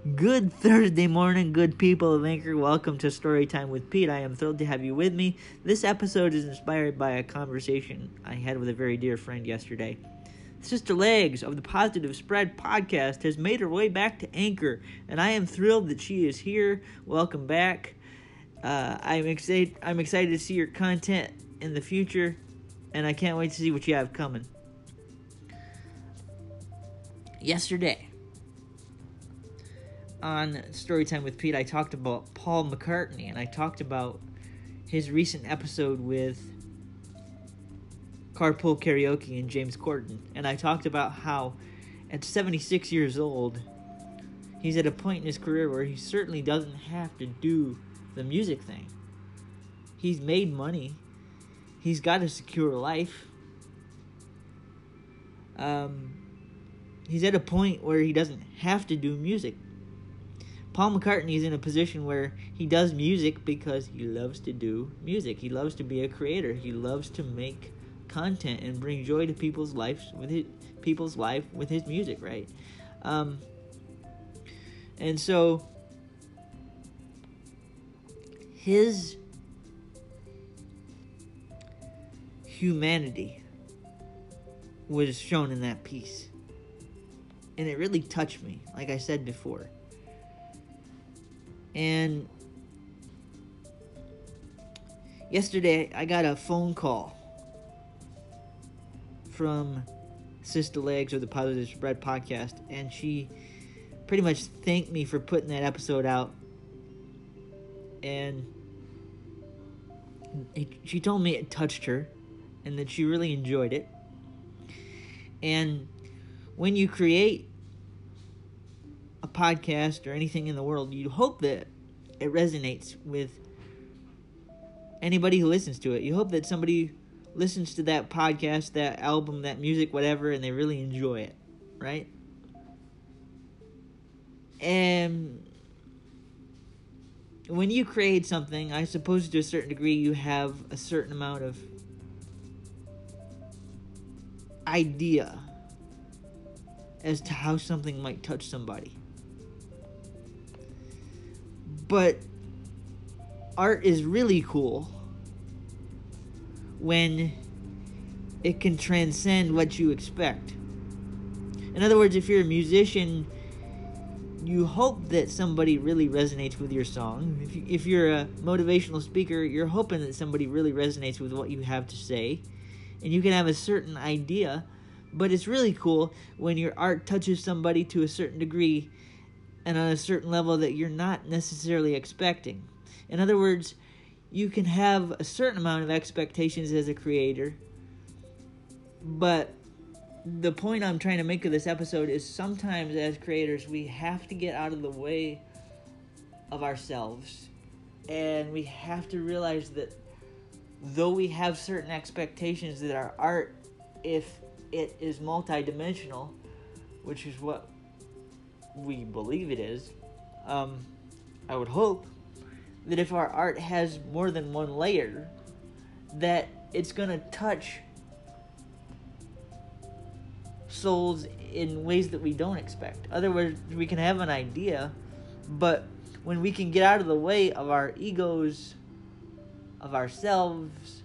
Good Thursday morning, good people of Anchor. Welcome to Storytime with Pete. I am thrilled to have you with me. This episode is inspired by a conversation I had with a very dear friend yesterday. Sister Legs of the Positive Spread podcast has made her way back to Anchor, and I am thrilled that she is here. Welcome back. Uh, I'm excited. I'm excited to see your content in the future, and I can't wait to see what you have coming. Yesterday, on Storytime with Pete, I talked about Paul McCartney and I talked about his recent episode with Carpool Karaoke and James Corden. And I talked about how at 76 years old, he's at a point in his career where he certainly doesn't have to do the music thing. He's made money, he's got a secure life. Um, he's at a point where he doesn't have to do music Paul McCartney is in a position where he does music because he loves to do music. He loves to be a creator. He loves to make content and bring joy to people's lives with his, people's life with his music, right? Um, and so his humanity was shown in that piece. And it really touched me, like I said before. And yesterday I got a phone call from Sister Legs of the Positive Spread podcast, and she pretty much thanked me for putting that episode out. And she told me it touched her and that she really enjoyed it. And when you create a podcast or anything in the world, you hope that it resonates with anybody who listens to it. You hope that somebody listens to that podcast, that album, that music, whatever, and they really enjoy it, right? And when you create something, I suppose to a certain degree you have a certain amount of idea as to how something might touch somebody. But art is really cool when it can transcend what you expect. In other words, if you're a musician, you hope that somebody really resonates with your song. If, you, if you're a motivational speaker, you're hoping that somebody really resonates with what you have to say. And you can have a certain idea, but it's really cool when your art touches somebody to a certain degree and on a certain level that you're not necessarily expecting. In other words, you can have a certain amount of expectations as a creator, but the point I'm trying to make of this episode is sometimes as creators we have to get out of the way of ourselves and we have to realize that though we have certain expectations that our art if it is multidimensional which is what we believe it is, um, I would hope that if our art has more than one layer, that it's gonna touch souls in ways that we don't expect. Otherwise, we can have an idea, but when we can get out of the way of our egos, of ourselves,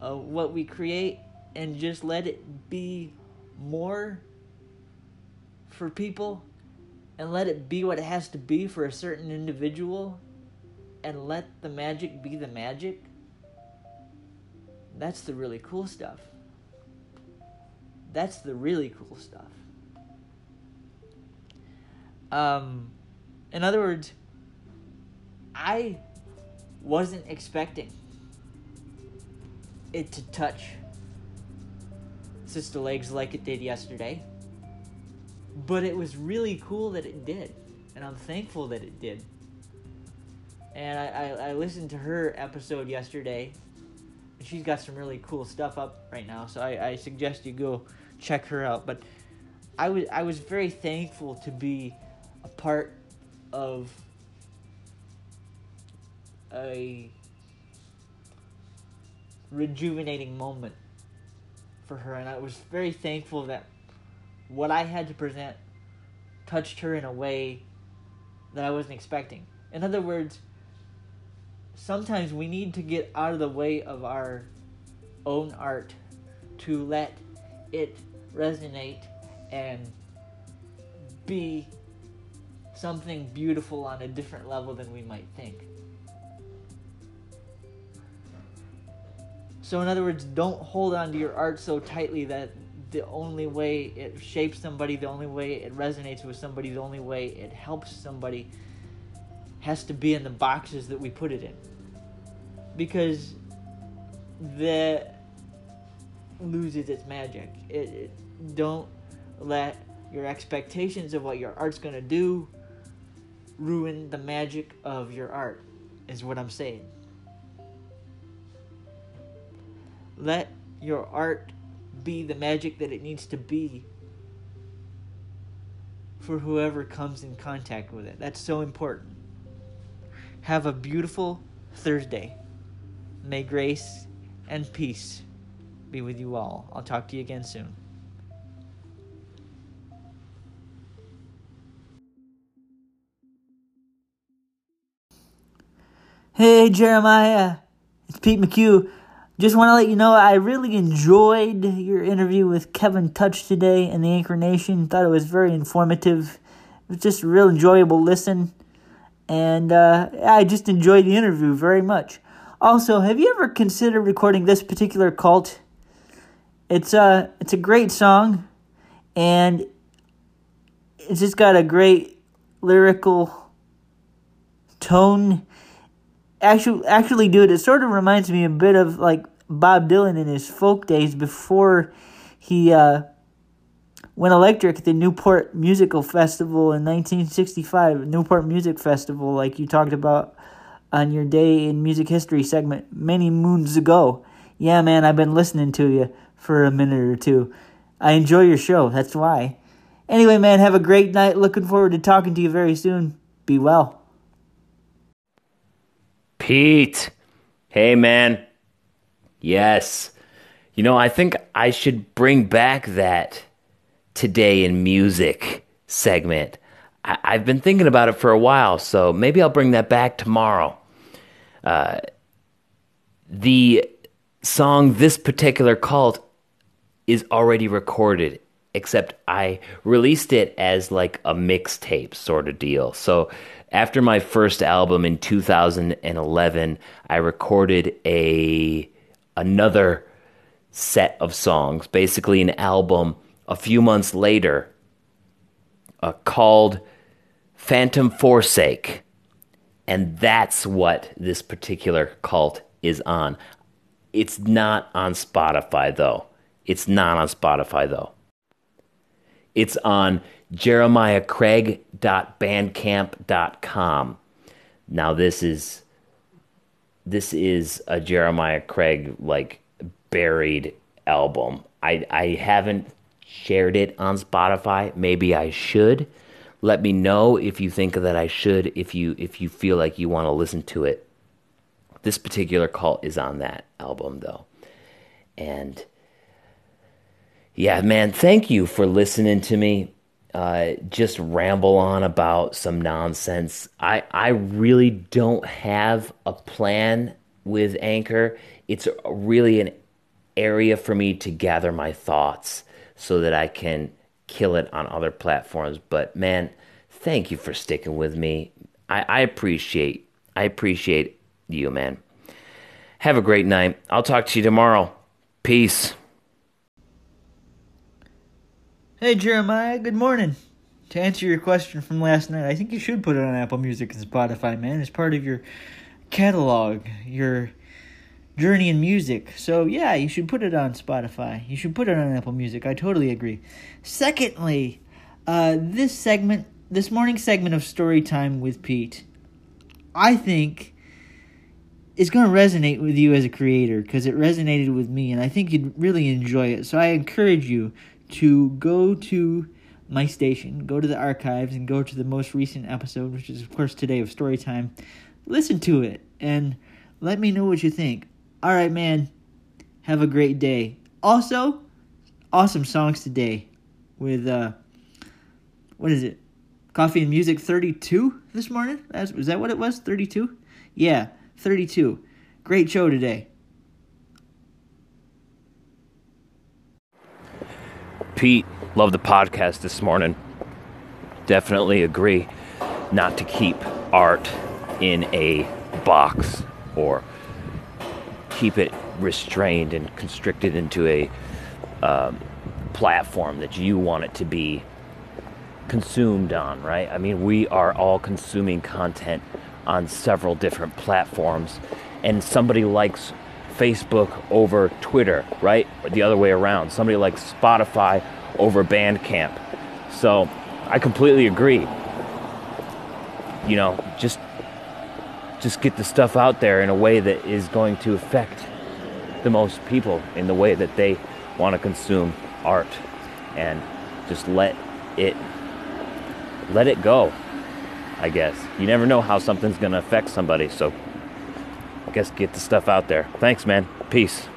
of what we create, and just let it be more for people and let it be what it has to be for a certain individual and let the magic be the magic, that's the really cool stuff. That's the really cool stuff. Um, in other words, I wasn't expecting it to touch Sister Legs like it did yesterday. But it was really cool that it did, and I'm thankful that it did. And I, I, I listened to her episode yesterday. She's got some really cool stuff up right now, so I, I suggest you go check her out. But I was I was very thankful to be a part of a rejuvenating moment for her and I was very thankful that what I had to present touched her in a way that I wasn't expecting. In other words, sometimes we need to get out of the way of our own art to let it resonate and be something beautiful on a different level than we might think. So, in other words, don't hold on to your art so tightly that the only way it shapes somebody, the only way it resonates with somebody, the only way it helps somebody has to be in the boxes that we put it in. Because that loses its magic. It, it, don't let your expectations of what your art's to do ruin the magic of your art, is what I'm saying. Let your art be the magic that it needs to be for whoever comes in contact with it. That's so important. Have a beautiful Thursday. May grace and peace be with you all. I'll talk to you again soon. Hey, Jeremiah. It's Pete McHugh. Just want to let you know I really enjoyed your interview with Kevin Touch today in the Anchor Nation. Thought it was very informative. It was just a real enjoyable listen. And uh, I just enjoyed the interview very much. Also, have you ever considered recording this particular cult? It's a, it's a great song, and it's just got a great lyrical tone actually actually dude it sort of reminds me a bit of like bob dylan in his folk days before he uh, went electric at the newport musical festival in 1965 newport music festival like you talked about on your day in music history segment many moons ago. Yeah man i've been listening to you for a minute or two. I enjoy your show that's why. Anyway man have a great night. Looking forward to talking to you very soon. Be well Pete. Hey, man. Yes. You know, I think I should bring back that today in music segment. I- have been thinking about it for a while, so maybe I'll bring that back tomorrow. Uh, the song This Particular Cult is already recorded, except I released it as like a mixtape sort of deal. So after my first album in 2011, I recorded a another set of songs, basically an album a few months later uh, called Phantom Forsake. And that's what this particular cult is on. It's not on Spotify though. It's not on Spotify though. It's on jeremiahcraig.bandcamp.com. Now this is this is a Jeremiah Craig like buried album. I I haven't shared it on Spotify. Maybe I should. Let me know if you think that I should if you if you feel like you want to listen to it. This particular cult is on that album though. And yeah, man, thank you for listening to me. Uh, just ramble on about some nonsense. I, I really don't have a plan with Anchor. It's really an area for me to gather my thoughts so that I can kill it on other platforms. But man, thank you for sticking with me. I, I appreciate I appreciate you, man. Have a great night. I'll talk to you tomorrow. Peace. Hey Jeremiah, good morning. To answer your question from last night, I think you should put it on Apple Music and Spotify, man. It's part of your catalog, your journey in music. So, yeah, you should put it on Spotify. You should put it on Apple Music. I totally agree. Secondly, uh, this segment, this morning segment of Story Time with Pete, I think is going to resonate with you as a creator because it resonated with me and I think you'd really enjoy it. So I encourage you to go to my station, go to the archives, and go to the most recent episode, which is, of course, today of Storytime. Listen to it and let me know what you think. All right, man. Have a great day. Also, awesome songs today with, uh, what is it? Coffee and Music 32 this morning. That's, was that what it was? 32? Yeah, 32. Great show today. Pete, love the podcast this morning. Definitely agree not to keep art in a box or keep it restrained and constricted into a um, platform that you want it to be consumed on, right? I mean, we are all consuming content on several different platforms, and somebody likes Facebook over Twitter, right? Or the other way around. Somebody like Spotify over Bandcamp. So I completely agree. You know, just just get the stuff out there in a way that is going to affect the most people in the way that they want to consume art and just let it let it go. I guess. You never know how something's going to affect somebody, so guess get the stuff out there. Thanks, man. Peace.